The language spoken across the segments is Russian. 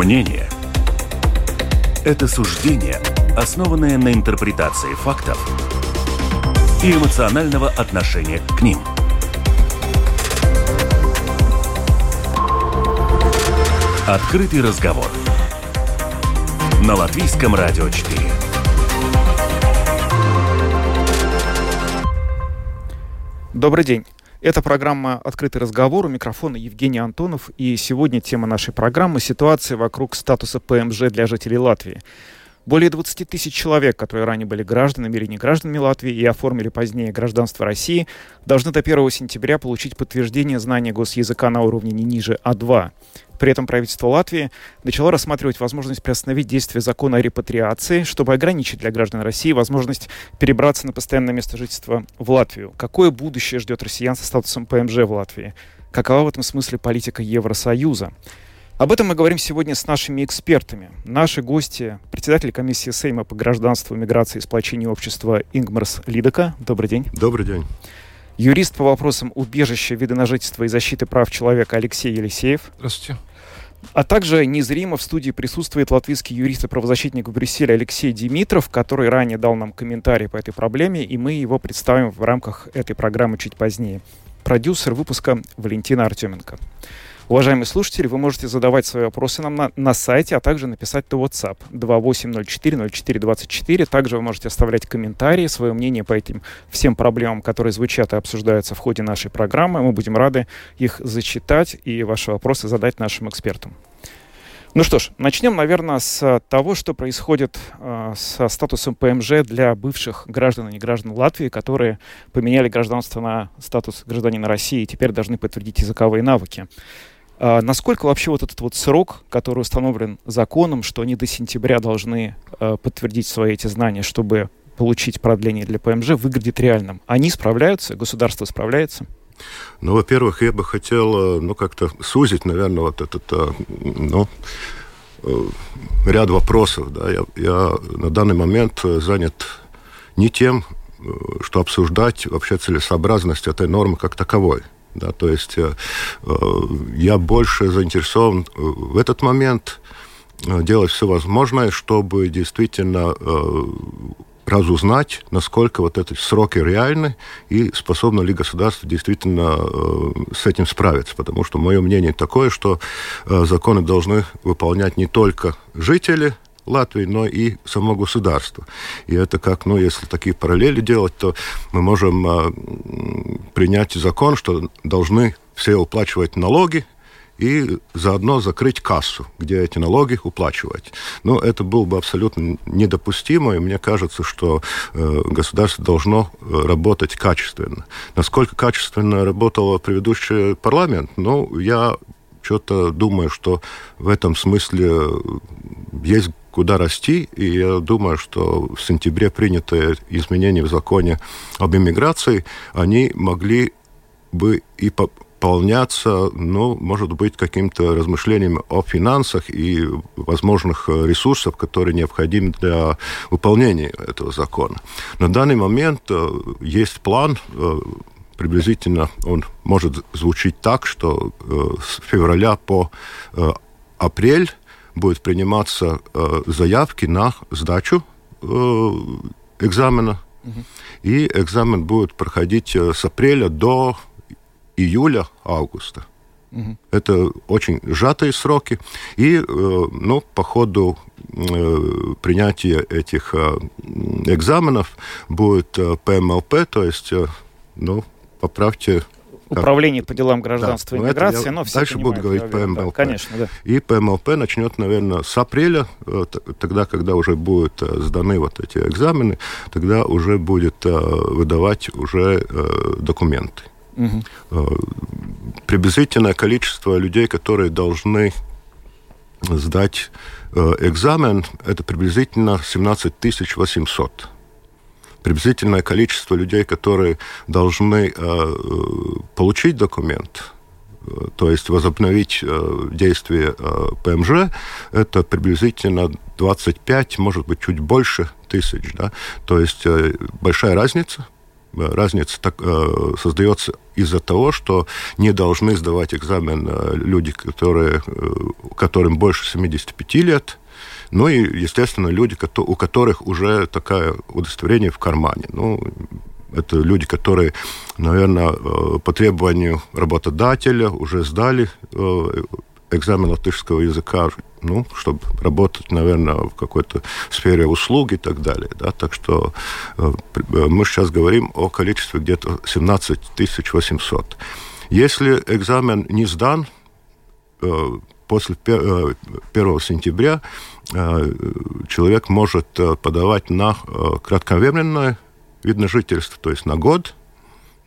Мнение – это суждение, основанное на интерпретации фактов и эмоционального отношения к ним. Открытый разговор на Латвийском радио 4. Добрый день. Это программа «Открытый разговор». У микрофона Евгений Антонов. И сегодня тема нашей программы – ситуация вокруг статуса ПМЖ для жителей Латвии. Более 20 тысяч человек, которые ранее были гражданами или не гражданами Латвии и оформили позднее гражданство России, должны до 1 сентября получить подтверждение знания госязыка на уровне не ниже А2. При этом правительство Латвии начало рассматривать возможность приостановить действие закона о репатриации, чтобы ограничить для граждан России возможность перебраться на постоянное место жительства в Латвию. Какое будущее ждет россиян со статусом ПМЖ в Латвии? Какова в этом смысле политика Евросоюза? Об этом мы говорим сегодня с нашими экспертами. Наши гости – председатель комиссии Сейма по гражданству, миграции и сплочению общества Ингмарс Лидока. Добрый день. Добрый день. Юрист по вопросам убежища, вида на жительство и защиты прав человека Алексей Елисеев. Здравствуйте. А также незримо в студии присутствует латвийский юрист и правозащитник в Брюсселе Алексей Димитров, который ранее дал нам комментарий по этой проблеме, и мы его представим в рамках этой программы чуть позднее. Продюсер выпуска Валентина Артеменко. Уважаемые слушатели, вы можете задавать свои вопросы нам на, на сайте, а также написать на WhatsApp 2804-0424. Также вы можете оставлять комментарии, свое мнение по этим всем проблемам, которые звучат и обсуждаются в ходе нашей программы. Мы будем рады их зачитать и ваши вопросы задать нашим экспертам. Ну что ж, начнем, наверное, с того, что происходит э, со статусом ПМЖ для бывших граждан и граждан Латвии, которые поменяли гражданство на статус гражданина России и теперь должны подтвердить языковые навыки. А насколько вообще вот этот вот срок, который установлен законом, что они до сентября должны э, подтвердить свои эти знания, чтобы получить продление для ПМЖ, выглядит реальным? Они справляются? Государство справляется? Ну, во-первых, я бы хотел, э, ну, как-то сузить, наверное, вот этот, э, ну, ряд вопросов. Да. Я, я на данный момент занят не тем, что обсуждать вообще целесообразность этой нормы как таковой. Да, то есть э, э, я больше заинтересован э, в этот момент делать все возможное, чтобы действительно разузнать, насколько вот эти сроки реальны и способно ли государство действительно э, с этим справиться. Потому что мое мнение такое, что э, законы должны выполнять не только жители Латвии, но и само государство. И это как, ну, если такие параллели делать, то мы можем э, принять закон, что должны все уплачивать налоги, и заодно закрыть кассу, где эти налоги уплачивать. Но это было бы абсолютно недопустимо, и мне кажется, что э, государство должно э, работать качественно. Насколько качественно работал предыдущий парламент, ну, я что-то думаю, что в этом смысле есть куда расти, и я думаю, что в сентябре принятые изменения в законе об иммиграции, они могли бы и пополняться, ну, может быть, каким-то размышлением о финансах и возможных ресурсах, которые необходимы для выполнения этого закона. На данный момент э, есть план э, приблизительно он может звучить так, что э, с февраля по апрель будет приниматься э, заявки на сдачу э, экзамена. Угу. И экзамен будет проходить э, с апреля до июля-августа. Угу. Это очень сжатые сроки. И э, ну, по ходу э, принятия этих э, экзаменов будет ПМЛП, то есть, ну, поправьте Управление по делам гражданства да, и миграции, но все Дальше будут говорить ПМЛП. Да, конечно, да. И ПМЛП начнет, наверное, с апреля, э, тогда, когда уже будут э, сданы вот эти экзамены, тогда уже будет э, выдавать уже документы. Угу. Приблизительное количество людей, которые должны сдать экзамен, это приблизительно 17 800 приблизительное количество людей, которые должны э, получить документ, э, то есть возобновить э, действие э, ПМЖ, это приблизительно 25, может быть, чуть больше тысяч. Да? То есть э, большая разница. разница так, создается из-за того, что не должны сдавать экзамен люди, которые, которым больше 75 лет, ну и, естественно, люди, у которых уже такое удостоверение в кармане. Ну, это люди, которые, наверное, по требованию работодателя уже сдали экзамен латышского языка, ну, чтобы работать, наверное, в какой-то сфере услуг и так далее. Да? Так что э, мы сейчас говорим о количестве где-то 17 800. Если экзамен не сдан, э, после 1 э, сентября человек может подавать на кратковременное вид на жительство, то есть на год –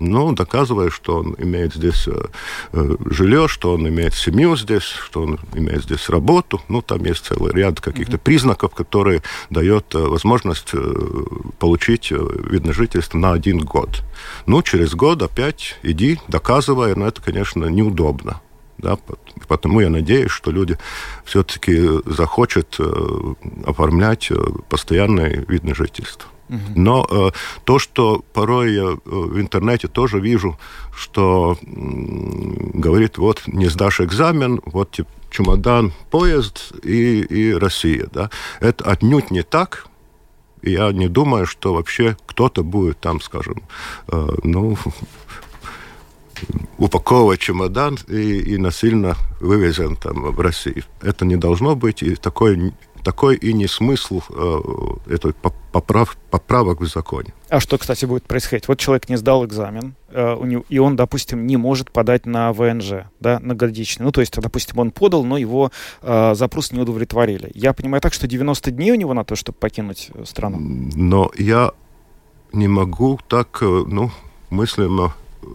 ну, доказывая, что он имеет здесь э, э, жилье, что он имеет семью здесь, что он имеет здесь работу. Ну, там есть целый ряд каких-то mm-hmm. признаков, которые дают э, возможность э, получить э, вид на жительство на один год. Ну, через год опять иди, доказывая, но это, конечно, неудобно. Да, потому я надеюсь, что люди все-таки захотят э, оформлять э, постоянный вид на жительство. Но э, то, что порой я э, в интернете тоже вижу, что э, говорит, вот не сдашь экзамен, вот типа, чемодан, поезд и, и Россия. Да? Это отнюдь не так. Я не думаю, что вообще кто-то будет там, скажем, э, ну, упаковывать чемодан и, и насильно вывезен там в Россию. Это не должно быть, и такое такой и не смысл э, этой поправ, поправок в законе. А что, кстати, будет происходить? Вот человек не сдал экзамен, э, у него, и он, допустим, не может подать на ВНЖ, да, на годичный. Ну, то есть, допустим, он подал, но его э, запрос не удовлетворили. Я понимаю так, что 90 дней у него на то, чтобы покинуть э, страну? Но я не могу так, э, ну, мысленно, э,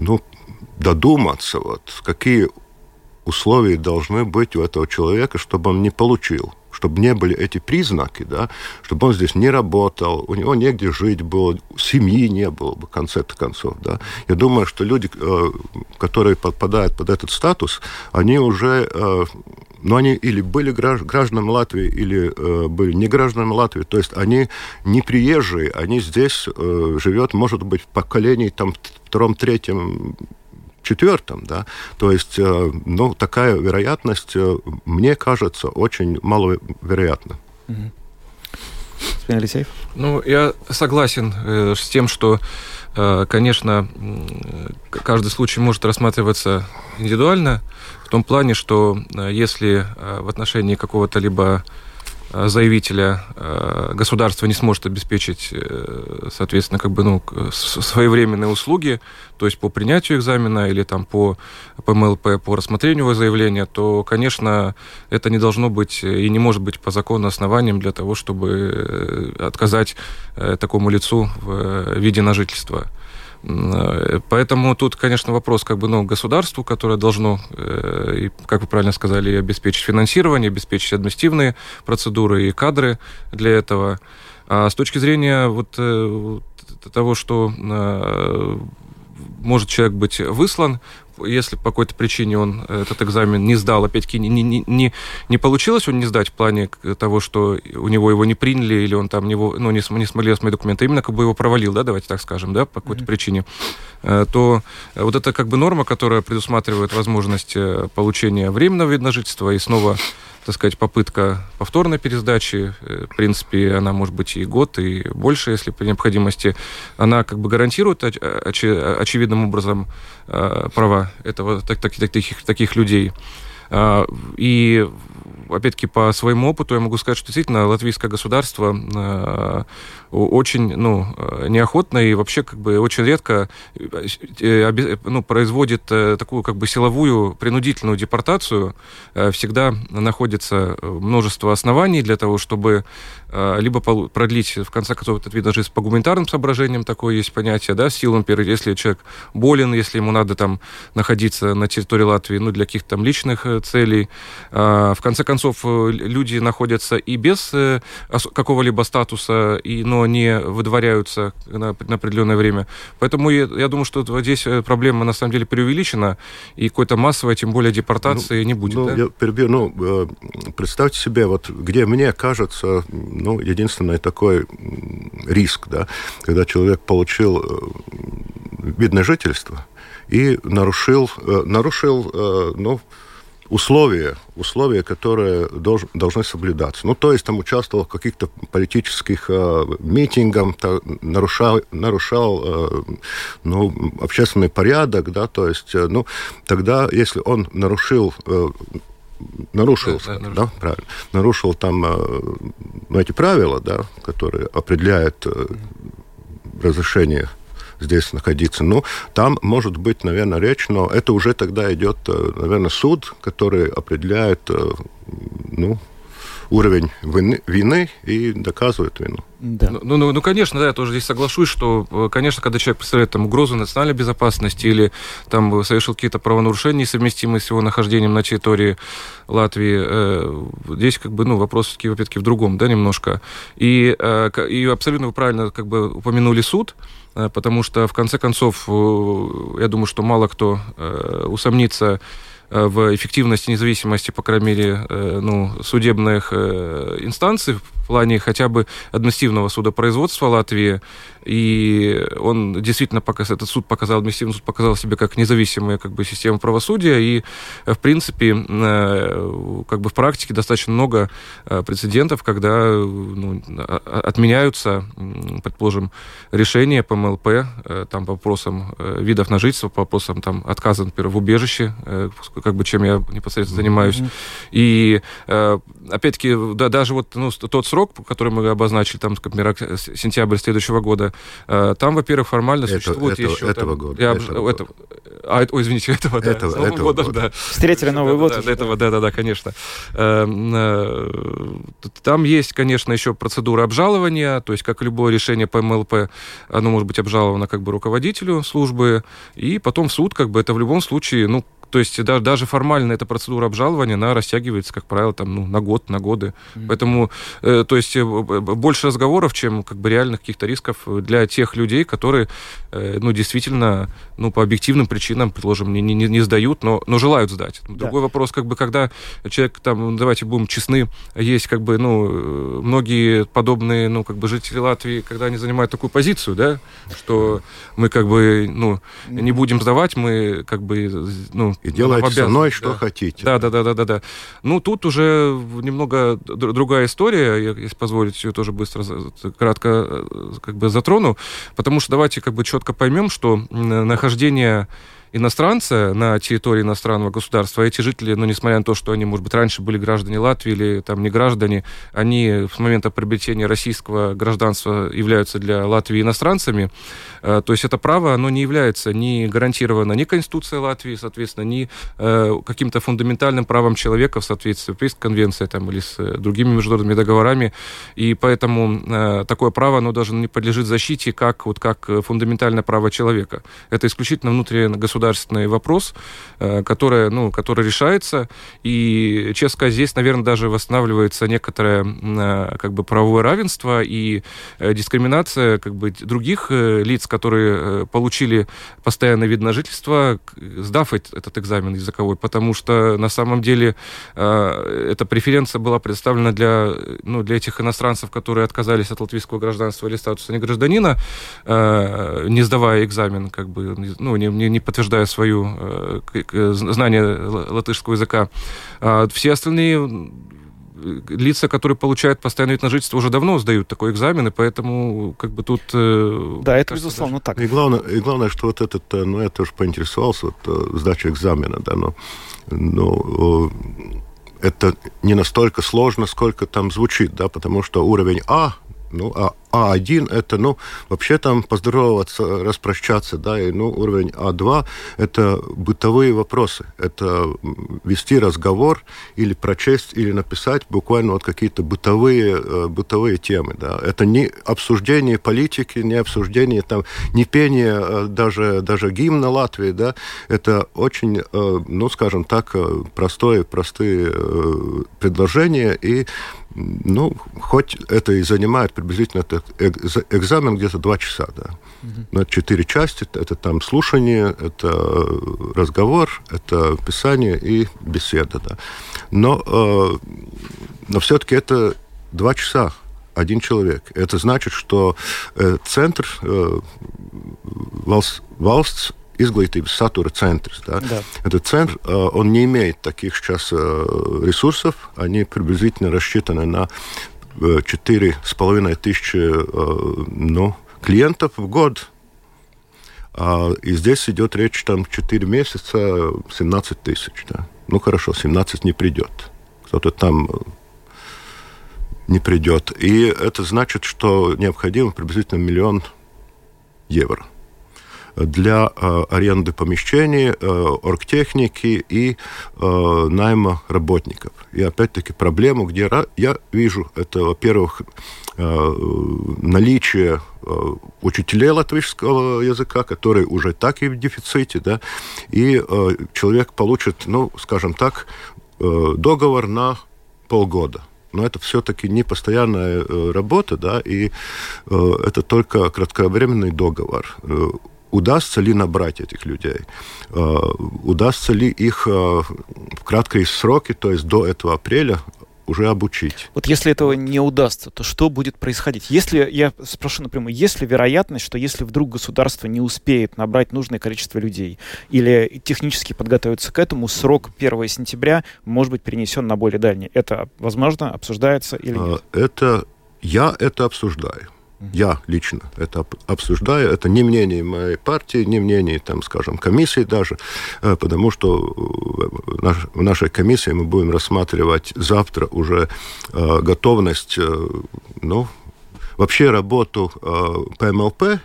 ну, додуматься, вот, какие условия должны быть у этого человека, чтобы он не получил чтобы не были эти признаки, да, чтобы он здесь не работал, у него негде жить было, семьи не было бы, в конце концов. Да. Я думаю, что люди, э, которые подпадают под этот статус, они уже э, но они или были гражданами Латвии, или э, были не гражданами Латвии, то есть они не приезжие, они здесь э, живет, может быть, в поколении там втором, третьем четвертом, да, то есть, э, ну, такая вероятность, э, мне кажется, очень маловероятна. Господин Алексеев? Ну, я согласен э, с тем, что, э, конечно, каждый случай может рассматриваться индивидуально, том плане, что э, если э, в отношении какого-то либо Э, заявителя государство не сможет обеспечить, соответственно, как бы, ну, своевременные услуги, то есть по принятию экзамена или там по ПМЛП, по рассмотрению его заявления, то, конечно, это не должно быть и не может быть по закону основанием для того, чтобы отказать такому лицу в виде на жительство. Э, поэтому тут, конечно, вопрос как бы, ну, государству, которое должно, э, как вы правильно сказали, обеспечить финансирование, обеспечить административные процедуры и кадры для этого. А с точки зрения вот э, того, что может человек быть выслан если по какой-то причине он этот экзамен не сдал, опять-таки не, не, не, не получилось он не сдать в плане того, что у него его не приняли, или он там него, ну, не, не смогли осмотреть документы, именно как бы его провалил, да, давайте так скажем, да, по какой-то mm-hmm. причине, э, то вот это как бы норма, которая предусматривает возможность э, получения временного вида на жительства и снова так сказать, попытка повторной пересдачи, э, в принципе, она может быть и год, и больше, если по необходимости, она как бы гарантирует оч очевидным образом права этого, так, так, таких, таких людей. А, и опять-таки, по своему опыту я могу сказать, что действительно латвийское государство э, очень ну, неохотно и вообще как бы очень редко э, ну, производит э, такую как бы силовую принудительную депортацию. Всегда находится множество оснований для того, чтобы либо продлить, в конце концов, этот вид даже по гуманитарным соображениям такое есть понятие, да, силам, если человек болен, если ему надо там находиться на территории Латвии, ну, для каких-то там личных целей. В конце конце концов, люди находятся и без какого-либо статуса, и, но не выдворяются на, на определенное время. Поэтому я, я думаю, что здесь проблема на самом деле преувеличена, и какой-то массовой, тем более депортации ну, не будет. Ну, да? я перебью, ну, представьте себе, вот где мне кажется, ну, единственный такой риск, да, когда человек получил видное жительство и нарушил, нарушил ну, условия, условия, которые долж, должны соблюдаться. Ну, то есть там участвовал в каких-то политических э, митингах, та, нарушал, нарушал э, ну, общественный порядок, да, то есть, э, ну, тогда, если он нарушил э, нарушил, да, да, да, правильно, нарушил там э, ну, эти правила, да, которые определяют э, разрешение здесь находиться. Ну, там может быть, наверное, речь, но это уже тогда идет, э, наверное, суд, который определяет, э, ну, уровень вины, вины и доказывает вину. Да. Ну, ну, ну, конечно, да, я тоже здесь соглашусь, что, э, конечно, когда человек представляет там угрозу национальной безопасности или там совершил какие-то правонарушения, совместимые с его нахождением на территории Латвии, э, здесь как бы, ну, вопрос все-таки, опять-таки, в другом, да, немножко. И, э, и абсолютно вы правильно как бы упомянули суд, потому что, в конце концов, э, я думаю, что мало кто э, усомнится в эффективности независимости, по крайней мере, ну, судебных инстанций плане хотя бы административного судопроизводства Латвии, и он действительно, показ, этот суд показал, административный суд показал себя как независимая как бы, система правосудия, и, в принципе, э, как бы в практике достаточно много э, прецедентов, когда ну, отменяются, предположим, решения по МЛП, э, там, по вопросам видов на жительство, по вопросам там, отказа, например, в убежище, как бы чем я непосредственно занимаюсь. Mm-hmm. И, опять-таки, да, даже вот ну, тот срок, который мы обозначили, там, например, сентябрь следующего года, Э, там, во-первых, формально это, существует это, еще... Этого там, года. Я, этого, это, а, ой, извините, этого, да. Этого, с Новым этого годом, года. да. Встретили Новый да, год. Да, да, этого, да, да, да, конечно. Эм, э, там есть, конечно, еще процедура обжалования, то есть, как любое решение по МЛП, оно может быть обжаловано как бы руководителю службы, и потом в суд, как бы это в любом случае, ну, то есть даже, даже формально эта процедура обжалования, она растягивается, как правило, там, ну, на год, на годы. Mm-hmm. Поэтому, э, то есть, э, больше разговоров, чем как бы реальных каких-то рисков для тех людей, которые, э, ну, действительно, ну, по объективным причинам, предложим, не, не, не сдают, но, но желают сдать. Да. Другой вопрос, как бы, когда человек, там, давайте будем честны, есть, как бы, ну, многие подобные, ну, как бы, жители Латвии, когда они занимают такую позицию, да, что мы, как бы, ну, не будем сдавать, мы, как бы, ну, и делайте со мной, что да. хотите. Да, да, да, да, да, да. Ну, тут уже немного другая история, если позволите, ее тоже быстро, кратко э, как бы затрону, потому что давайте как бы четко поймем, что нахождение иностранца на территории иностранного государства, а эти жители, ну, несмотря на то, что они, может быть, раньше были граждане Латвии или там не граждане, они с момента приобретения российского гражданства являются для Латвии иностранцами. Э, то есть это право, оно не является ни гарантировано ни Конституцией Латвии, соответственно, ни э, каким-то фундаментальным правом человека в соответствии с Европейской конвенцией там, или с э, другими международными договорами. И поэтому такое право, оно даже не подлежит защите как, вот, как фундаментальное право человека. Это исключительно внутреннее государство государственный вопрос, э, который, ну, который решается. И, честно сказать, здесь, наверное, даже восстанавливается некоторое э, как бы правовое равенство и э, дискриминация как бы других лиц, которые получили постоянный вид на жительство, сдав этот экзамен языковой, потому что на самом деле эта преференция была представлена для, ну, для этих иностранцев, которые отказались от латвийского гражданства или статуса негражданина, не сдавая экзамен, как бы, ну, не, не подтверждая подтверждая свою э, знание латышского языка. А все остальные лица, которые получают постоянное вид на жительство, уже давно сдают такой экзамен, и поэтому как бы тут... Э, да, это кажется, безусловно даже... так. И главное, и главное, что вот этот, э, ну, я тоже поинтересовался, вот, сдача экзамена, да, но, но это не настолько сложно, сколько там звучит, да, потому что уровень А, ну, а А1 это, ну, вообще там поздороваться, распрощаться, да, и, ну, уровень А2 это бытовые вопросы. Это вести разговор или прочесть, или написать буквально вот какие-то бытовые, э, бытовые темы, да. Это не обсуждение политики, не обсуждение там, не пение э, даже, даже гимна Латвии, да. Это очень, э, ну, скажем так, простое, простые предложения и ну, хоть это и занимает приблизительно этот экзамен где-то два часа, да. Угу. На четыре части. Это там слушание, это разговор, это писание и беседа, да. Но, э, но все-таки это два часа один человек. Это значит, что э, центр э, Valsts, Valsts izglītības satura центrs. Да? Да. Этот центр, он не имеет таких сейчас ресурсов, они приблизительно рассчитаны на 4,5 тысячи ну, клиентов в год. И здесь идет речь, там 4 месяца, 17 тысяч. Да? Ну хорошо, 17 не придет. Кто-то там не придет. И это значит, что необходимо приблизительно миллион евро для э, аренды помещений, э, оргтехники и э, найма работников. И опять-таки проблему, где я вижу, это, во-первых, наличие учителей латвийского языка, которые уже так и в дефиците, да, и человек получит, ну, скажем так, договор на полгода но это все-таки не постоянная работа, да, и э, это только кратковременный договор удастся ли набрать этих людей, э, удастся ли их э, в краткие сроки, то есть до этого апреля, уже обучить. Вот если этого не удастся, то что будет происходить? Если, я спрошу напрямую, есть ли вероятность, что если вдруг государство не успеет набрать нужное количество людей или технически подготовиться к этому, срок 1 сентября может быть перенесен на более дальний? Это возможно, обсуждается или нет? Э, это, я это обсуждаю. Я лично это обсуждаю. Это не мнение моей партии, не мнение, там, скажем, комиссии даже, э, потому что э, в нашей комиссии мы будем рассматривать завтра уже э, готовность, ну, вообще работу ПМЛП,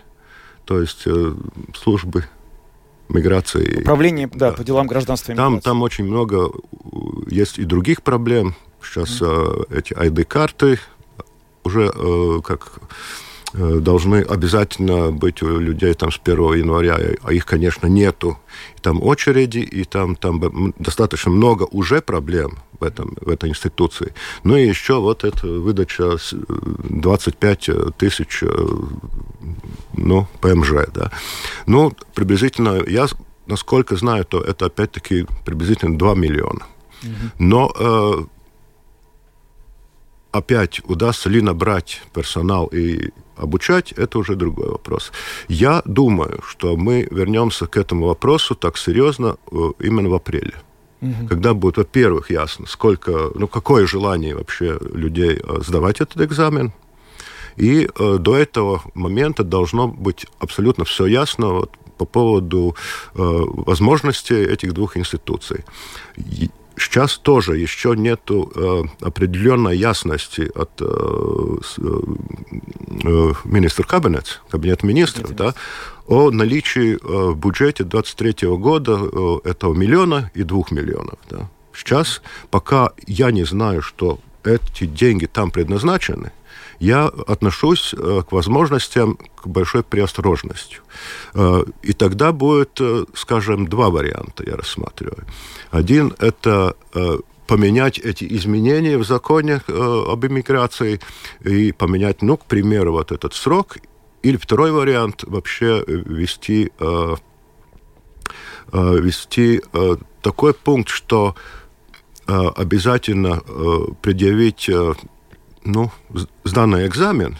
то есть службы миграции. Управление, да, да, по делам гражданства и там, там очень много есть и других проблем. Сейчас mm. эти ID-карты уже как должны обязательно быть у людей там с 1 января, а их, конечно, нету. И там очереди, и там, там достаточно много уже проблем в, этом, в этой институции. Ну и еще вот эта выдача 25 э, тысяч э, ну, ПМЖ. Да. Ну, приблизительно, я насколько знаю, то это опять-таки приблизительно 2 миллиона. Но э, опять удастся ли набрать персонал и обучать, это уже другой вопрос. Я думаю, что мы вернемся к этому вопросу так серьезно э, именно в апреле. Угу. Когда будет, во-первых, ясно, сколько, ну, какое желание вообще людей э, сдавать этот экзамен. И э, до этого момента должно быть абсолютно все ясно вот, по поводу э, возможностей этих двух институций. Сейчас тоже еще нет э, определенной ясности от э, э, министра кабинета, кабинет министров, да, о наличии э, в бюджете 2023 года э, этого миллиона и двух миллионов. Да. Сейчас, пока я не знаю, что эти деньги там предназначены, я отношусь э, к возможностям к большой преосторожностью. Э, и тогда будет, э, скажем, два варианта я рассматриваю. Один – это поменять эти изменения в законе об иммиграции и поменять, ну, к примеру, вот этот срок. Или второй вариант – вообще ввести, ввести такой пункт, что обязательно предъявить ну, сданный экзамен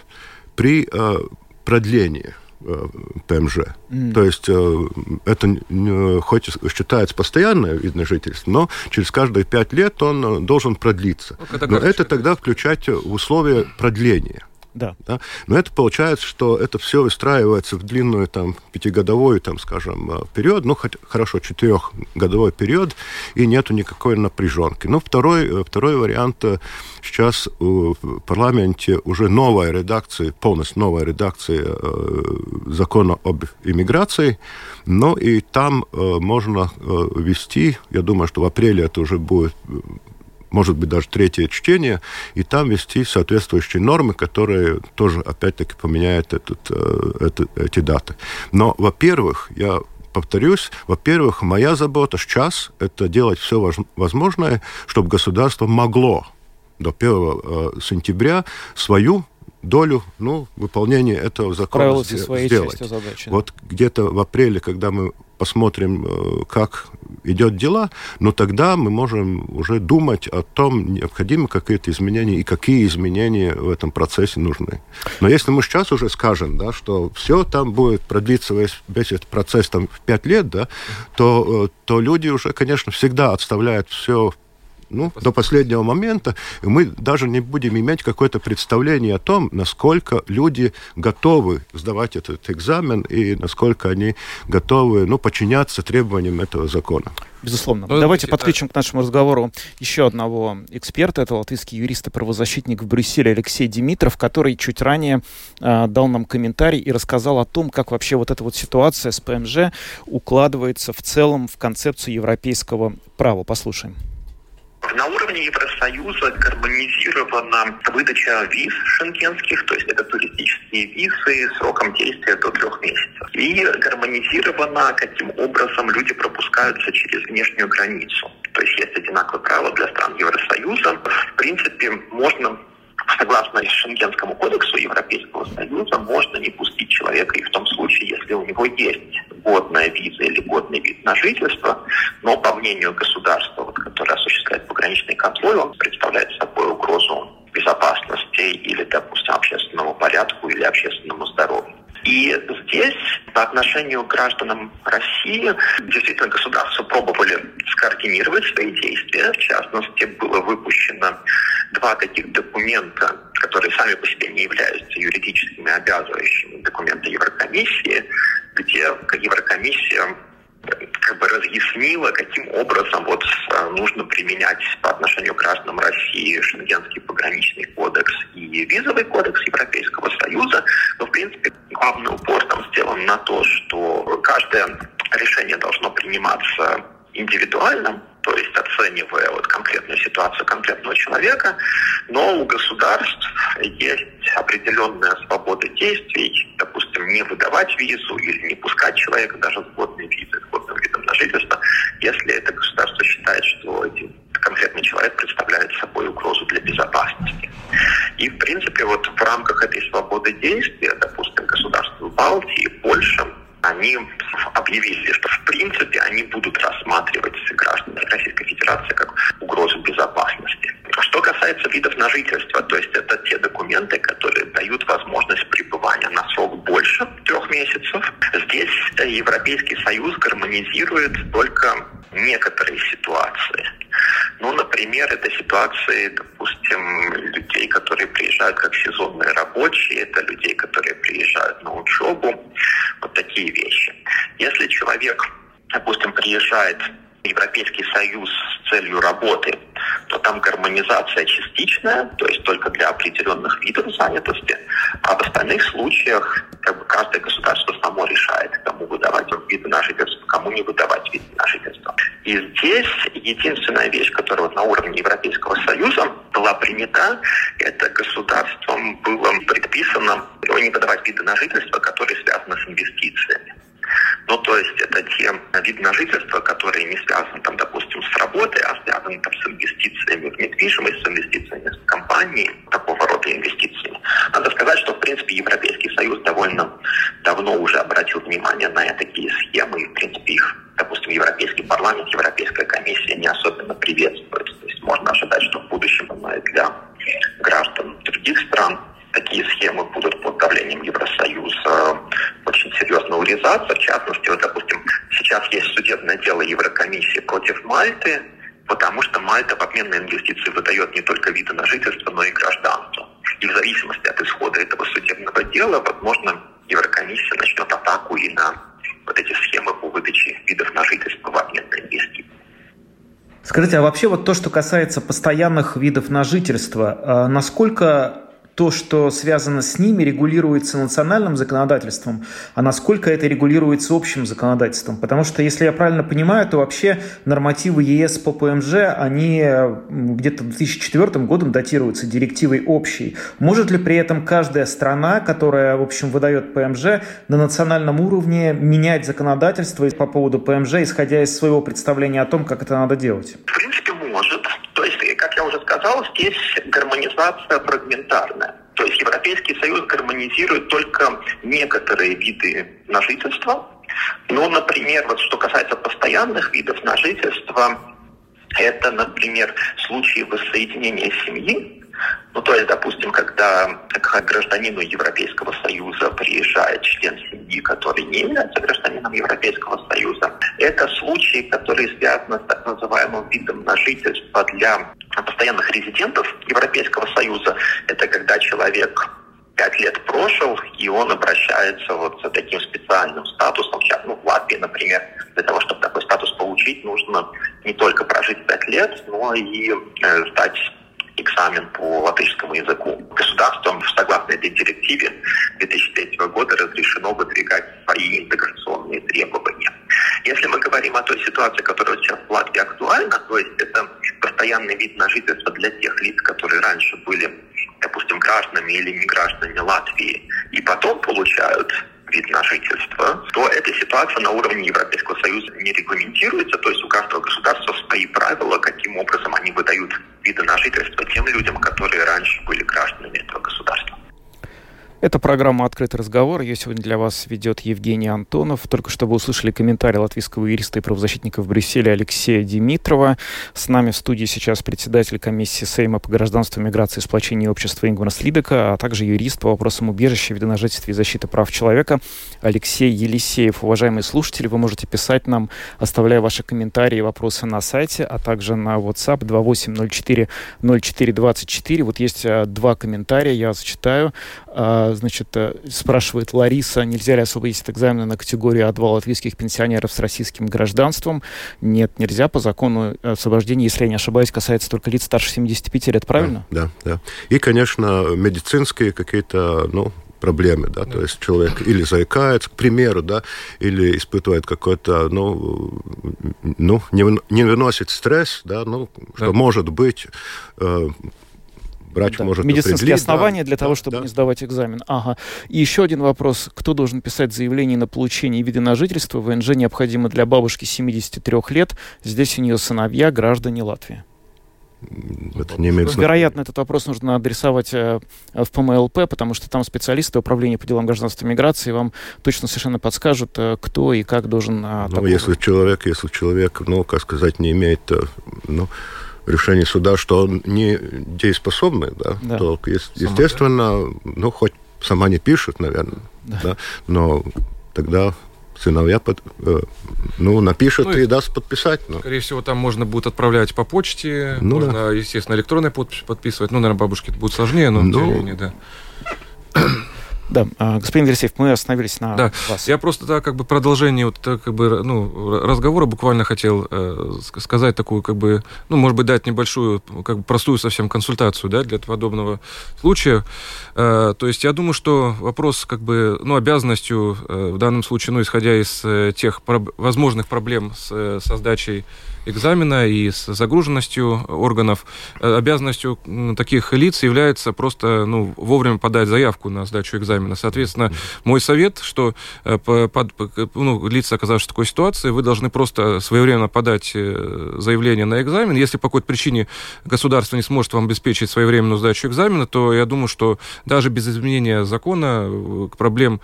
при э, продлении э, ПМЖ. Mm. То есть э, это э, хоть считается постоянное вид на жительство, но через каждые пять лет он э, должен продлиться. Но это тогда включать в условия продления. Да. Да? Но это получается, что это все выстраивается в длинную там пятигодовой, там, скажем, э, период, ну, хоть, хорошо, четырехгодовой период, и нету никакой напряженки. Ну, второй, э, второй вариант, э, сейчас в парламенте уже новая редакция, полностью новая редакция э, закона об иммиграции, но и там э, можно э, вести, я думаю, что в апреле это уже будет может быть, даже третье чтение, и там вести соответствующие нормы, которые тоже, опять-таки, поменяют этот, э, это, эти даты. Но, во-первых, я повторюсь, во-первых, моя забота сейчас – это делать все возможное, чтобы государство могло до 1 э, сентября свою долю ну, выполнения этого закона сделать. Задачи, вот где-то в апреле, когда мы посмотрим, э, как идет дела, но тогда мы можем уже думать о том, необходимы какие-то изменения и какие изменения в этом процессе нужны. Но если мы сейчас уже скажем, да, что все там будет продлиться весь, весь этот процесс там, в пять лет, да, то, э, то люди уже, конечно, всегда отставляют все ну, до последнего момента, и мы даже не будем иметь какое-то представление о том, насколько люди готовы сдавать этот экзамен и насколько они готовы ну, подчиняться требованиям этого закона. Безусловно. Ну, Давайте подключим к нашему разговору еще одного эксперта. Это латвийский юрист и правозащитник в Брюсселе Алексей Димитров, который чуть ранее э, дал нам комментарий и рассказал о том, как вообще вот эта вот ситуация с ПМЖ укладывается в целом в концепцию европейского права. Послушаем. На уровне Евросоюза гармонизирована выдача виз шенгенских, то есть это туристические визы сроком действия до трех месяцев. И гармонизировано, каким образом люди пропускаются через внешнюю границу. То есть есть одинаковые правила для стран Евросоюза. В принципе, можно согласно Шенгенскому кодексу Европейского Союза, можно не пустить человека и в том случае, если у него есть годная виза или годный вид на жительство, но по мнению государства, вот, которое осуществляет пограничный контроль, он представляет собой угрозу безопасности или, допустим, общественному порядку или общественному здоровью. И здесь по отношению к гражданам России действительно государства пробовали скоординировать свои действия. В частности, было выпущено два таких документа, которые сами по себе не являются юридическими обязывающими документы Еврокомиссии, где Еврокомиссия как бы разъяснила, каким образом вот э, нужно применять по отношению к гражданам России Шенгенский пограничный кодекс и визовый кодекс Европейского Союза. Но, в принципе, главный упор там сделан на то, что каждое решение должно приниматься индивидуально, то есть оценивая вот конкретную ситуацию конкретного человека, но у государств есть определенная свобода действий, допустим, не выдавать визу или не пускать человека даже с годной визой, с годным видом на жительство, если это государство считает, что конкретный человек представляет собой угрозу для безопасности. И, в принципе, вот в рамках этой свободы действия, допустим, государства Балтии, Польша, они объявили, что в принципе они будут рассматривать граждан Российской Федерации как угрозу безопасности. Что касается видов на жительство, то есть это те документы, которые дают возможность пребывания на срок больше трех месяцев. Здесь Европейский Союз гармонизирует только некоторые ситуации. Ну, например, это ситуации, допустим, людей, которые приезжают как сезонные рабочие, это людей, которые приезжают на учебу, вот такие вещи. Если человек, допустим, приезжает Европейский Союз с целью работы, то там гармонизация частичная, то есть только для определенных видов занятости, а в остальных случаях как бы каждое государство само решает, кому выдавать виды на жительство, кому не выдавать виды на жительство. И здесь единственная вещь, которая вот на уровне Европейского Союза была принята, это государством было предписано не выдавать виды на жительство, которые связаны с инвестициями. Ну, то есть это те виды на жительство, которые не связаны, там, допустим, с работой, а связаны там, с инвестициями в недвижимость, с инвестициями в компании, такого рода инвестициями. Надо сказать, что, в принципе, Европейский Союз довольно давно уже обратил внимание на такие Мальты, потому что Мальта в обмен на инвестиции выдает не только виды на жительство, но и гражданство. И в зависимости от исхода этого судебного дела, возможно, Еврокомиссия начнет атаку и на вот эти схемы по выдаче видов на жительство в обмен на инвестиции. Скажите, а вообще вот то, что касается постоянных видов на жительство, а насколько то, что связано с ними, регулируется национальным законодательством, а насколько это регулируется общим законодательством. Потому что, если я правильно понимаю, то вообще нормативы ЕС по ПМЖ, они где-то 2004 годом датируются директивой общей. Может ли при этом каждая страна, которая, в общем, выдает ПМЖ, на национальном уровне менять законодательство по поводу ПМЖ, исходя из своего представления о том, как это надо делать? В принципе, может. То есть, как я уже сказал, здесь гармонизация фрагментарная. То есть Европейский Союз гармонизирует только некоторые виды на жительство. Ну, например, вот что касается постоянных видов на жительство, это, например, случаи воссоединения семьи, ну, то есть, допустим, когда к гражданину Европейского Союза приезжает член семьи, который не является гражданином Европейского Союза, это случаи, которые связаны с так называемым видом на жительство для постоянных резидентов Европейского Союза. Это когда человек пять лет прожил, и он обращается вот за таким специальным статусом. Сейчас, ну, в Латвии, например, для того, чтобы такой статус получить, нужно не только прожить пять лет, но и э, сдать экзамен по латышскому языку. Государством, согласно этой директиве 2003 года, разрешено выдвигать свои интеграционные требования. Если мы говорим о той ситуации, которая сейчас в Латвии актуальна, то есть это постоянный вид на жительство для тех лиц, которые раньше были, допустим, гражданами или не гражданами Латвии, и потом получают вид на жительство, то эта ситуация на уровне Европейского Союза не регламентируется, то есть у каждого государства свои правила, каким образом они выдают виды на жительство тем людям, которые раньше были гражданами этого государства. Это программа «Открытый разговор». Ее сегодня для вас ведет Евгений Антонов. Только что вы услышали комментарий латвийского юриста и правозащитника в Брюсселе Алексея Димитрова. С нами в студии сейчас председатель комиссии Сейма по гражданству, миграции и сплочению общества Ингвар Слидека, а также юрист по вопросам убежища, жительство и защиты прав человека Алексей Елисеев. Уважаемые слушатели, вы можете писать нам, оставляя ваши комментарии и вопросы на сайте, а также на WhatsApp 2804 0424. Вот есть а, два комментария, я зачитаю. Значит, э, спрашивает Лариса, нельзя ли освободить от экзамена на категорию А2 латвийских пенсионеров с российским гражданством? Нет, нельзя. По закону освобождения, если я не ошибаюсь, касается только лиц старше 75 лет, правильно? Да, да. да. И, конечно, медицинские какие-то, ну, проблемы, да, то есть человек или заикается, к примеру, да, или испытывает какой-то, ну, ну не, не выносит стресс, да, ну, что может быть э, Врач да. может Медицинские основания да, для того, чтобы да. не сдавать экзамен. Ага. И еще один вопрос. Кто должен писать заявление на получение вида на жительство? ВНЖ необходимо для бабушки 73 лет. Здесь у нее сыновья, граждане Латвии. Это не имеет Вероятно, этот вопрос нужно адресовать э, в ПМЛП, потому что там специалисты управления по делам гражданства и миграции вам точно совершенно подскажут, э, кто и как должен... Э, ну, если человек, если человек, ну, как сказать, не имеет, ну, решение суда, что он не дееспособный, да, да. то, естественно, ну, хоть сама не пишет, наверное, да. Да, но тогда сыновья под, э, ну, напишет ну, и, и даст подписать. Ну. Скорее всего, там можно будет отправлять по почте, ну, можно, да. естественно, электронной подпись подписывать. Ну, наверное, бабушке это будет сложнее, но ну, тем не менее, да. Да, а, господин Версеев, мы остановились на да. вас. Я просто так как бы продолжение вот как бы ну разговора буквально хотел э, сказать такую как бы ну может быть дать небольшую как бы простую совсем консультацию да для подобного случая. Э, то есть я думаю, что вопрос как бы ну обязанностью э, в данном случае ну исходя из э, тех проб возможных проблем с, э, со сдачей экзамена и с загруженностью органов. Э, обязанностью таких лиц является просто ну, вовремя подать заявку на сдачу экзамена. Соответственно, мой совет, что э, под, ну, лица, оказавшись в такой ситуации, вы должны просто своевременно подать э, заявление на экзамен. Если по какой-то причине государство не сможет вам обеспечить своевременную сдачу экзамена, то я думаю, что даже без изменения закона проблем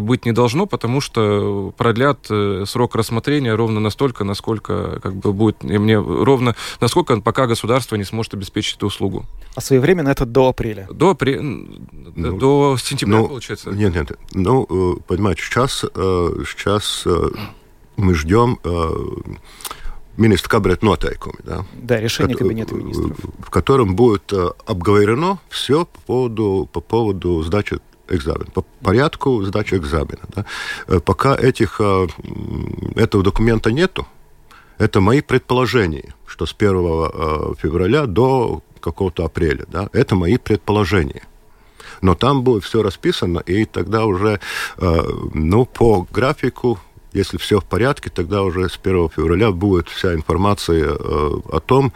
быть не должно, потому что продлят э, срок рассмотрения ровно настолько, насколько как бы будет мне ровно, насколько пока государство не сможет обеспечить эту услугу. А своевременно это до апреля? До апреля, ну, до сентября, ну, получается. Нет, нет, ну, э, понимаете, сейчас, сейчас мы ждем министра кабинета noteikumi. Да, да решение кабинета министров. В котором будет обговорено все по поводу, по поводу сдачи экзамен, по порядку сдачи экзамена. Да. Пока этих, этого документа нету, это мои предположения, что с 1 февраля до какого-то апреля. Да, это мои предположения. Но там будет все расписано, и тогда уже, ну, по графику если все в порядке, тогда уже с 1 февраля будет вся информация э, о том,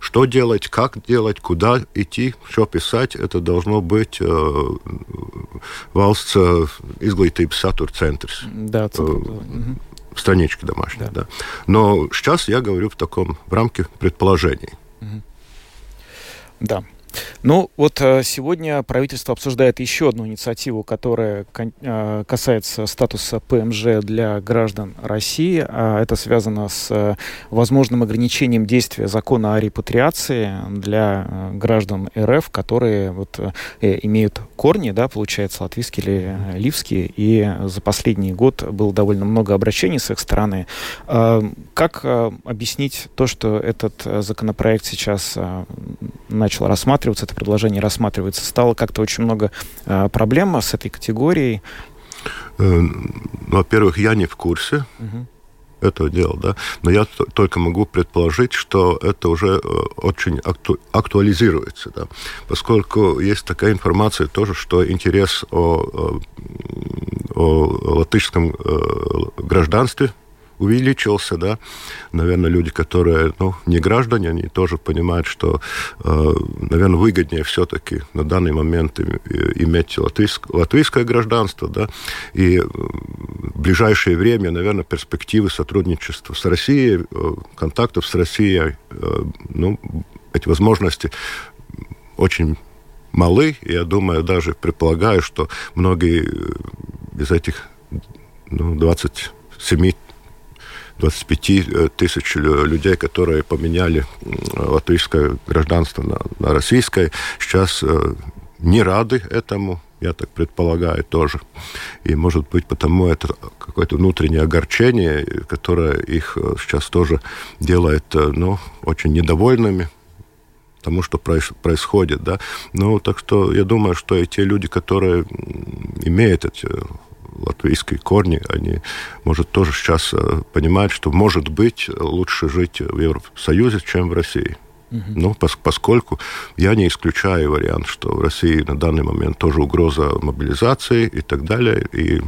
что делать, как делать, куда идти, что писать. Это должно быть э, valsts э, izglītības satura. Да, угу. Странички домашние, да. да. Но сейчас я говорю в таком, в рамке предположений. Да. Ну, вот э, сегодня правительство обсуждает еще одну инициативу, которая э, касается статуса ПМЖ для граждан России. А это связано с э, возможным ограничением действия закона о репатриации для граждан РФ, которые вот имеют корни, да, получается, латвийские или ливские, и за последний год было довольно много обращений с их стороны. Как объяснить то, что этот законопроект сейчас начал рассматриваться, это предложение рассматривается, стало как-то очень много э, проблем с этой категорией. Э, во-первых, я не в курсе. Угу этого дела, да, но я только могу предположить, что это уже э, очень акту актуализируется, да, поскольку есть такая информация тоже, что интерес о, о латышском гражданстве увеличился, да. Наверное, люди, которые, ну, не граждане, они тоже понимают, что, э, наверное, выгоднее все-таки на данный момент иметь латвийское, латвийское гражданство, да, и в ближайшее время, наверное, перспективы сотрудничества с Россией, э, контактов с Россией, э, ну, эти возможности очень малы. Я думаю, даже предполагаю, что многие из этих ну, 27 25 э, тысяч людей, которые поменяли латвийское гражданство на, на российское, сейчас э, не рады этому, я так предполагаю тоже. И, может быть, потому это какое-то внутреннее огорчение, которое их э, сейчас тоже делает, ну, очень недовольными тому, что происходит, да. Ну, так что я думаю, что и те люди, которые имеют эти латвийские корни, они, может, тоже сейчас э, понимают, что, может быть, лучше жить в Евросоюзе, чем в России. Угу. Ну, пос поскольку я не исключаю вариант, что в России на данный момент тоже угроза мобилизации и так далее. И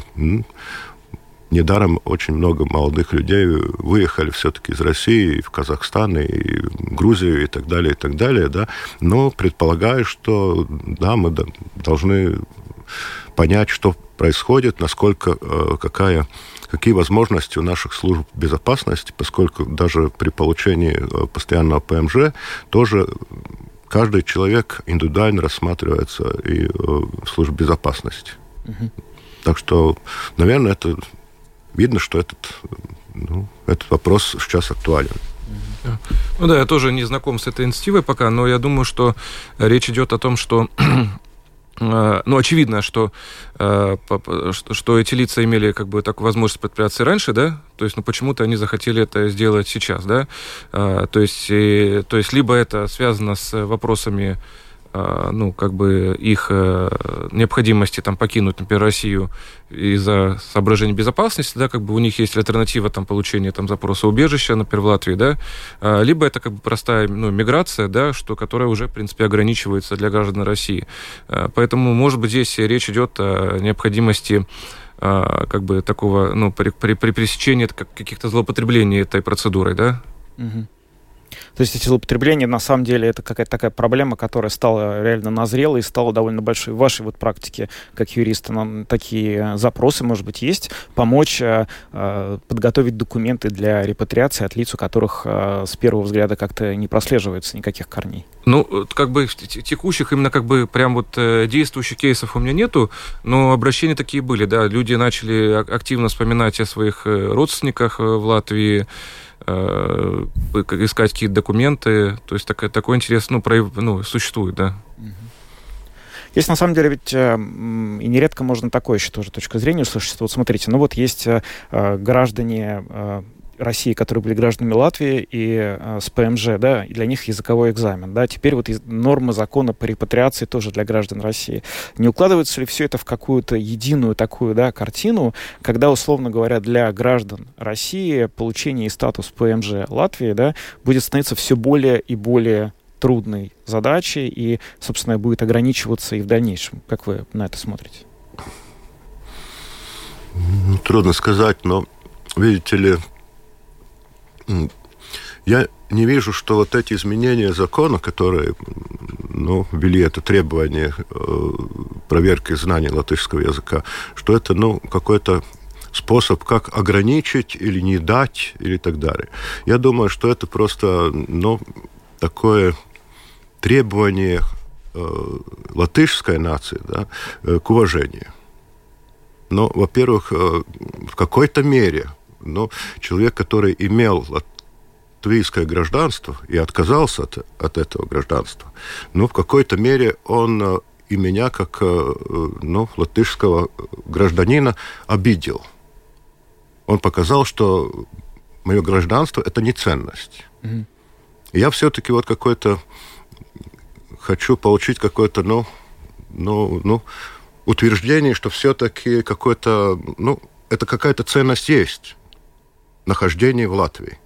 недаром очень много молодых людей выехали все-таки из России в Казахстан, и в Грузию, и так далее, и так далее, да. Но предполагаю, что, да, мы должны понять, что происходит, насколько, э, какая, какие возможности у наших служб безопасности, поскольку даже при получении э, постоянного ПМЖ тоже каждый человек индивидуально рассматривается и э, в службе безопасности. Угу. Так что, наверное, это видно, что этот, ну, этот вопрос сейчас актуален. Ну да, я тоже не знаком с этой инициативой пока, но я думаю, что речь идет о том, что ну, очевидно, что, э, что эти лица имели как бы такую возможность предприятия раньше, да, то есть, ну, почему-то они захотели это сделать сейчас, да, э, то есть, то есть, либо это связано с вопросами ну, как бы их э, необходимости там покинуть, например, Россию из-за соображений безопасности, да, как бы у них есть альтернатива там получения там запроса убежища, например, в Латвии, да, а, либо это как бы простая, ну, миграция, да, что, которая уже, в принципе, ограничивается для граждан России. Поэтому, может быть, здесь речь идет о необходимости как бы такого, ну, при, при, при пресечении каких-то злоупотреблений этой процедурой, да? Угу. То есть эти злоупотребления, на самом деле, это какая-то такая проблема, которая стала реально назрела и стала довольно большой. В вашей вот практике, как юриста, нам такие запросы, может быть, есть? Помочь э, э, подготовить документы для репатриации от лиц, у которых э, с первого взгляда как-то не прослеживается никаких корней? Ну, как бы текущих, именно как бы прям вот э, действующих кейсов у меня нету, но обращения такие были, да. Люди начали активно вспоминать о своих э, родственниках э, в Латвии, э, искать какие-то документы. То есть такой, такой интерес ну, про, ну, существует, да. Есть на самом деле ведь и нередко можно такое еще тоже точка зрения услышать. Вот смотрите, ну вот есть граждане России, которые были гражданами Латвии и э, с ПМЖ, да, и для них языковой экзамен, да. Теперь вот нормы закона по репатриации тоже для граждан России. Не укладывается ли все это в какую-то единую такую, да, картину, когда, условно говоря, для граждан России получение и статус ПМЖ Латвии, да, будет становиться все более и более трудной задачей и, собственно, будет ограничиваться и в дальнейшем. Как вы на это смотрите? Трудно сказать, но, видите ли, я не вижу, что вот эти изменения закона, которые ну, ввели это требование э, проверки знаний латышского языка, что это ну, какой-то способ, как ограничить или не дать, или так далее. Я думаю, что это просто ну, такое требование э, латышской нации да, э, к уважению. Но, во-первых, э, в какой-то мере ну, человек, который имел латвийское гражданство и отказался от, от этого гражданства, ну, в какой-то мере он э, и меня, как э, ну, латышского гражданина, обидел. Он показал, что мое гражданство – это не ценность. Mm-hmm. Я все-таки вот какой-то хочу получить какое-то, ну, ну, ну, утверждение, что все-таки какой-то, ну, это какая-то ценность есть нахождение в Латвии.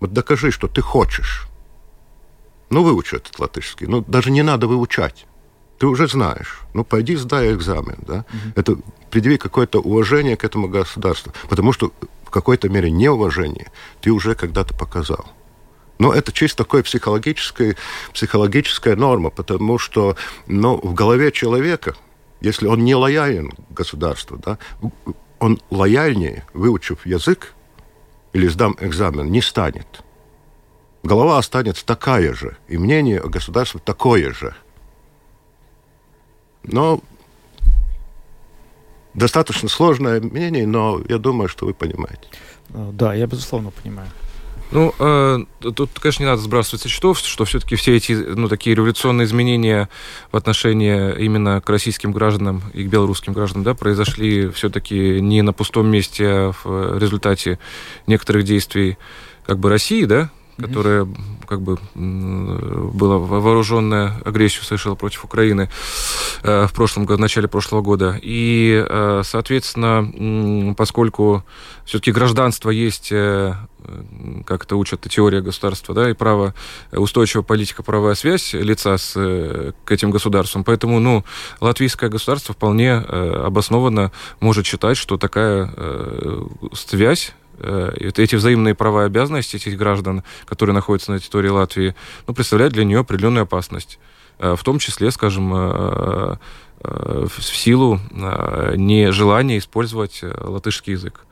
Вот докажи, что ты хочешь. Ну, выучи этот латышский. Ну, даже не надо выучать. Ты уже знаешь. Ну, пойди сдай экзамен, да. Угу. Это предъяви какое-то уважение к этому государству. Потому что в какой-то мере неуважение ты уже когда-то показал. Но это чисто такая психологическая, психологическая норма, потому что ну, в голове человека, если он не лоялен государству, да, он лояльнее, выучив язык, или сдам экзамен, не станет. Голова останется такая же, и мнение о государстве такое же. Но достаточно сложное мнение, но я думаю, что вы понимаете. Да, я безусловно понимаю. Ну, э, тут, конечно, не надо сбрасывать со счетов, что все-таки все эти, ну, такие революционные изменения в отношении именно к российским гражданам и к белорусским гражданам, да, произошли все-таки не на пустом месте, а в результате некоторых действий как бы России, да, которая как бы была вооруженная агрессию совершила против Украины э, в прошлом в начале прошлого года. И, э, соответственно, поскольку все-таки гражданство есть э, как это учат теория государства, да, и право, устойчивая политика, правовая связь лица с, к этим государствам. Поэтому, ну, латвийское государство вполне обоснованно может считать, что такая связь Э, эти взаимные права и обязанности этих граждан, которые находятся на территории Латвии, ну, представляют для нее определенную опасность. Э, в том числе, скажем, э, в силу нежелания использовать латышский язык.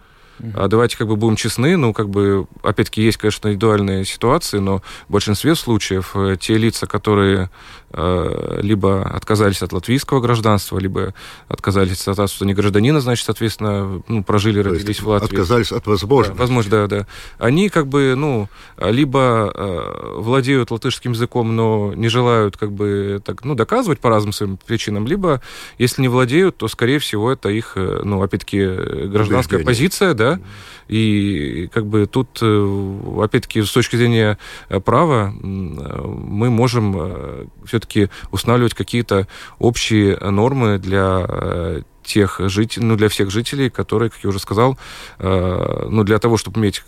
А давайте как бы будем честны, ну, как бы, опять-таки, есть, конечно, индивидуальные ситуации, но в большинстве случаев те лица, которые Э, либо отказались от латвийского гражданства, либо отказались от статуса не гражданина, значит, соответственно, ну, прожили, То родились в Латвии. Отказались от возможности. Да, возможно, да, да. Они как бы, ну, либо э, владеют латышским языком, но не желают как бы так, ну, доказывать по разным своим причинам, либо, если не владеют, то, скорее всего, это их, э, ну, опять-таки, гражданская Убеждение. позиция, да, и как бы тут, э, опять-таки, с точки зрения права мы можем все все-таки устанавливать какие-то общие нормы для э, тех жителей, ну, для всех жителей, которые, как я уже сказал, э, ну, для того, чтобы иметь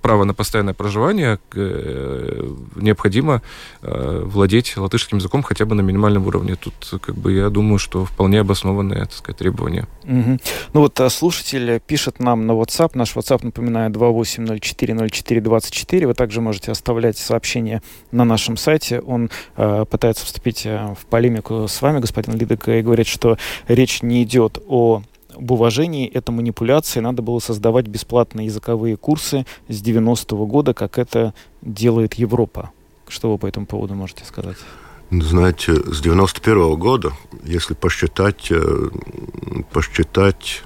право на постоянное проживание, э, необходимо э, владеть латышским языком хотя бы на минимальном уровне. Тут, как бы, я думаю, что вполне обоснованное, так сказать, требование. Угу. Ну вот э, слушатель пишет нам на WhatsApp. Наш WhatsApp, напоминаю, 28040424. Вы также можете оставлять сообщения на нашем сайте. Он э, пытается вступить в полемику с вами, господин Лидок, и говорит, что речь не идет о об уважении это манипуляции. Надо было создавать бесплатные языковые курсы с 90-го года, как это делает Европа. Что вы по этому поводу можете сказать? Знаете, с 91 -го года, если посчитать, э, посчитать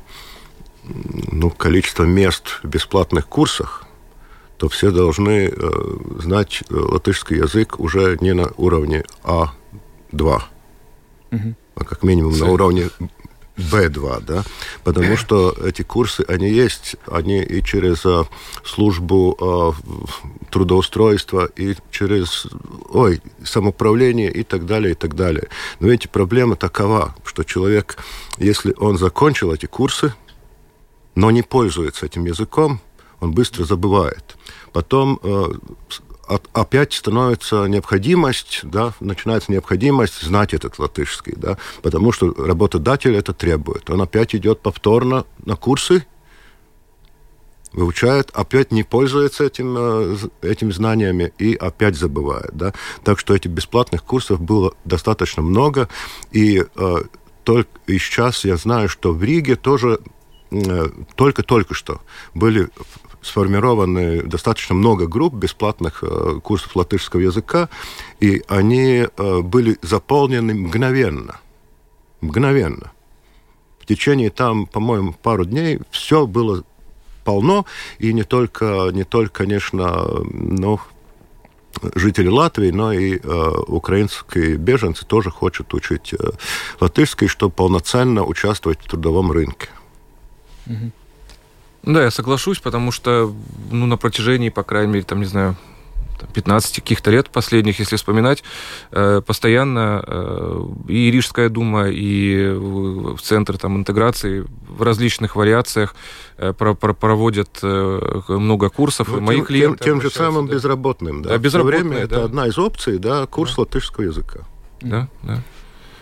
ну, количество мест в бесплатных курсах, то все должны э, знать э, латышский язык уже не на уровне А2, угу. а как минимум на уровне B2, да, потому что эти курсы, они есть, они и через а, службу а, трудоустройства, и через, ой, самоуправление и так далее, и так далее. Но эти проблемы такова, что человек, если он закончил эти курсы, но не пользуется этим языком, он быстро забывает. Потом э, опять становится необходимость, да, начинается необходимость знать этот латышский, да, потому что работодатель это требует. Он опять идет повторно на курсы, выучает, опять не пользуется этим, э, этим знаниями и опять забывает. Да? Так что этих бесплатных курсов было достаточно много. И, э, только, и сейчас я знаю, что в Риге тоже э, только-только что были сформированы достаточно много групп бесплатных э, курсов латышского языка, и они э, были заполнены мгновенно. Мгновенно. В течение там, по-моему, пару дней все было полно, и не только, не только конечно, ну, жители Латвии, но и э, украинские беженцы тоже хотят учить э, латышский, чтобы полноценно участвовать в трудовом рынке. Mm-hmm. Да, я соглашусь, потому что ну, на протяжении, по крайней мере, там, не знаю, 15 каких-то лет последних, если вспоминать, э, постоянно э, и Рижская дума, и в Центр там, интеграции в различных вариациях э, проводят много курсов. Ну, Мои тем, клиенты тем, же самым да. безработным. Да, да безработные, время да. это одна из опций, да, курс да. латышского языка. Да, да.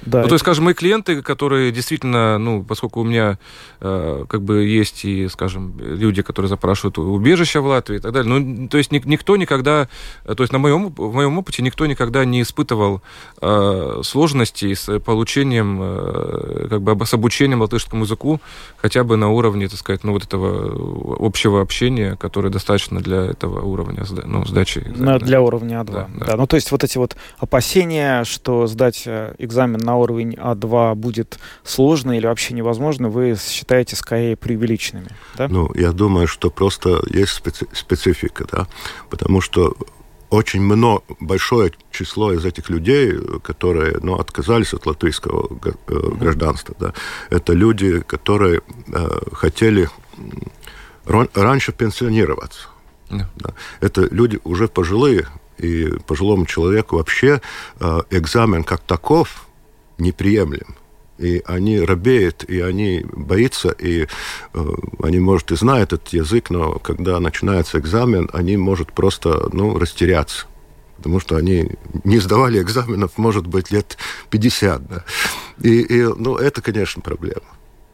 Да, ну, то есть, скажем, мои клиенты, которые действительно, ну, поскольку у меня э, как бы есть и, скажем, люди, которые запрашивают убежище в Латвии и так далее, ну, то есть никто никогда, то есть на моем, в моем опыте никто никогда не испытывал э, сложностей с получением, э, как бы с обучением латышскому языку, хотя бы на уровне, так сказать, ну, вот этого общего общения, которое достаточно для этого уровня, ну, сдачи. Экзамена. Для уровня А2. Да, да. да, ну, то есть вот эти вот опасения, что сдать э, экзамен на уровень А2 будет сложно или вообще невозможно, вы считаете скорее преувеличенными, да? Ну, я думаю, что просто есть специ специфика, да, потому что очень много, большое число из этих людей, которые ну, отказались от латвийского э, гражданства, да, это люди, которые э, хотели раньше пенсионироваться. Yeah. Да. Это люди уже пожилые, и пожилому человеку вообще э, экзамен как таков неприемлем. И они робеют, и они боятся, и э, они, может, и знают этот язык, но когда начинается экзамен, они, может, просто, ну, растеряться. Потому что они не сдавали экзаменов, может быть, лет 50. Да. И, и ну, это, конечно, проблема.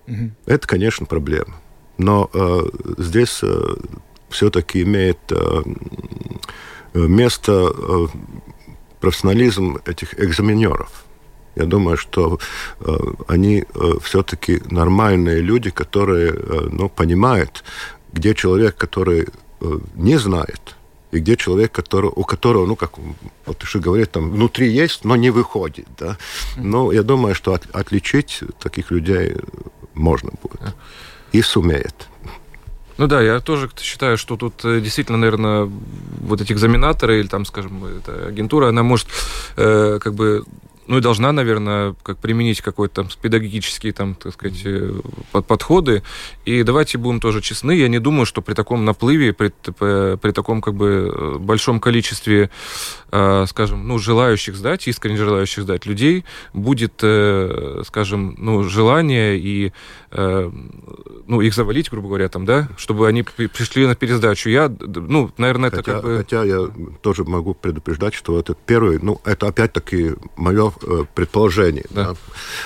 Mm-hmm. Это, конечно, проблема. Но э, здесь э, все-таки имеет э, место э, профессионализм этих экзаменеров я думаю, что э, они э, все-таки нормальные люди, которые э, ну, понимают, где человек, который э, не знает, и где человек, который, у которого, ну, как вот еще говорит, там внутри есть, но не выходит. Да? Но я думаю, что от, отличить таких людей можно будет. И сумеет. Ну да, я тоже считаю, что тут э, действительно, наверное, вот эти экзаменаторы или там, скажем, эта агентура, она может э, как бы ну и должна, наверное, как применить какой-то там педагогические, там, так сказать, э, подходы. И давайте будем тоже честны, я не думаю, что при таком наплыве, при, при таком как бы э, большом количестве, э, скажем, ну, желающих сдать, искренне желающих сдать людей, будет, скажем, ну, желание и, ну, их завалить, грубо говоря, там, да, чтобы они пришли на пересдачу. Я, ну, наверное, это хотя, как бы... Хотя я тоже могу предупреждать, что это первый, ну, это опять-таки мое предположений, да. Да,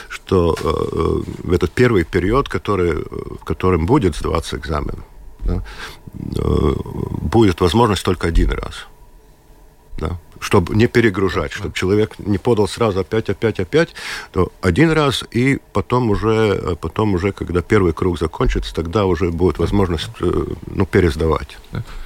что э, в этот первый период, который, в котором будет сдаваться экзамен, да, э, будет возможность только один раз. Да чтобы не перегружать, чтобы человек не подал сразу опять, опять, опять, то один раз, и потом уже, потом уже, когда первый круг закончится, тогда уже будет возможность ну, пересдавать.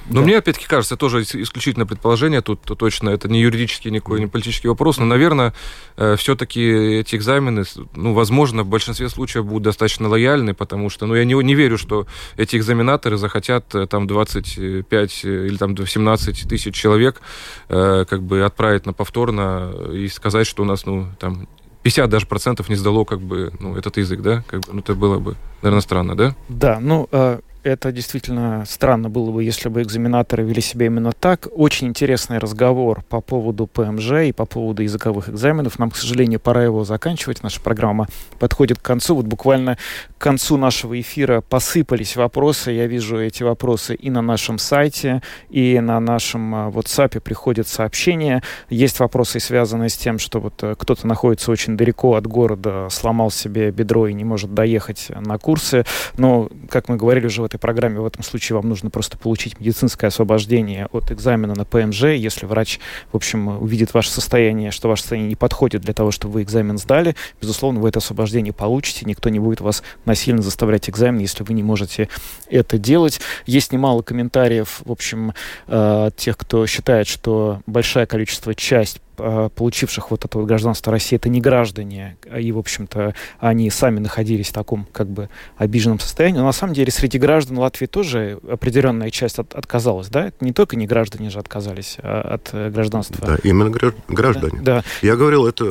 Но да. мне, опять-таки, кажется, тоже исключительно предположение, тут то точно это не юридический, никакой, не политический вопрос, но, наверное, э, все-таки эти экзамены, ну, возможно, в большинстве случаев будут достаточно лояльны, потому что, ну, я не, не верю, что эти экзаменаторы захотят э, там 25 э, или там 17 тысяч человек как бы отправить на повторно и сказать, что у нас, ну, там 50 даже процентов не сдало как бы, ну, этот язык, да? Как бы, ну, это было бы, наверное, странно, да? Да, ну, э, это действительно странно было бы, если бы экзаменаторы вели себя именно так. Очень интересный разговор по поводу ПМЖ и по поводу языковых экзаменов. Нам, к сожалению, пора его заканчивать. Наша программа подходит к концу. Вот буквально концу нашего эфира посыпались вопросы. Я вижу эти вопросы и на нашем сайте, и на нашем а, WhatsApp приходят сообщения. Есть вопросы, связанные с тем, что вот э, кто-то находится очень далеко от города, сломал себе бедро и не может доехать на курсы. Но, как мы говорили уже в этой программе в этом случае вам нужно просто получить медицинское освобождение от экзамена на ПМЖ. Если врач, в общем, увидит ваше состояние, что ваше состояние не подходит для того, чтобы вы экзамен сдали, безусловно, вы это освобождение получите. Никто не будет вас насильно заставлять экзамен, если вы не можете это делать. Есть немало комментариев, в общем, э, тех, кто считает, что большое количество часть получивших вот это вот гражданство России, это не граждане, и, в общем-то, они сами находились в таком, как бы, обиженном состоянии. Но, на самом деле, среди граждан Латвии тоже определенная часть от, отказалась, да? Это не только не граждане же отказались а, от э, гражданства. Да, именно граждане. Да, да. Я говорил, это,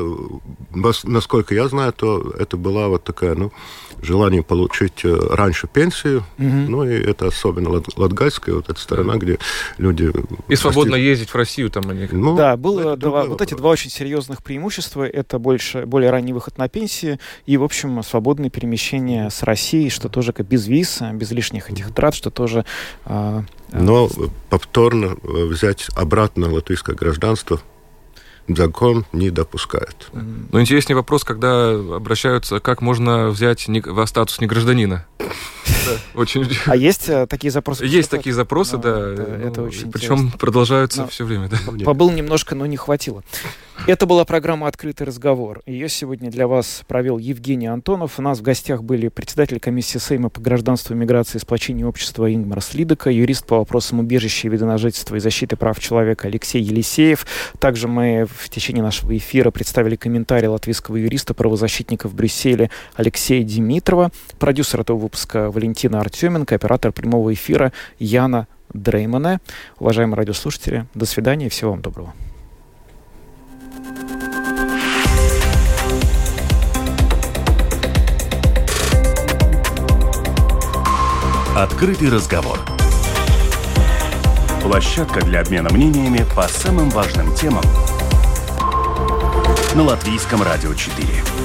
насколько я знаю, то это была вот такая, ну, желание получить э, раньше пенсию, угу. ну и это особенно латгальская вот эта сторона, где люди... И свободно ездить в Россию там они... Ну, да, было два, вот эти два очень серьезных преимущества. Это больше, более ранний выход на пенсию и, в общем, свободное перемещение с Россией, что тоже как без виз, без лишних этих трат, что тоже... А, Но повторно э, взять обратно латвийское гражданство закон не допускает. Но интереснее вопрос, когда обращаются, как можно взять в статус негражданина. очень. А есть э, такие запросы? Есть такие запросы, да. Это ну, очень Причем продолжаются все время. Побыл немножко, но не хватило. Это была программа «Открытый разговор». Ее сегодня для вас провел Евгений Антонов. У нас в гостях были председатель комиссии Сейма по гражданству, миграции и сплочению общества Ингмар Слидока, юрист по вопросам убежища жительство и защиты прав человека Алексей Елисеев. Также мы в течение нашего эфира представили комментарий латвийского юриста, правозащитника в Брюсселе Алексея Димитрова, продюсер этого выпуска Валентина Артеменко, оператор прямого эфира Яна Дреймана. Уважаемые радиослушатели, до свидания всего вам доброго. Открытый разговор. Площадка для обмена мнениями по самым важным темам на Латвийском радио 4.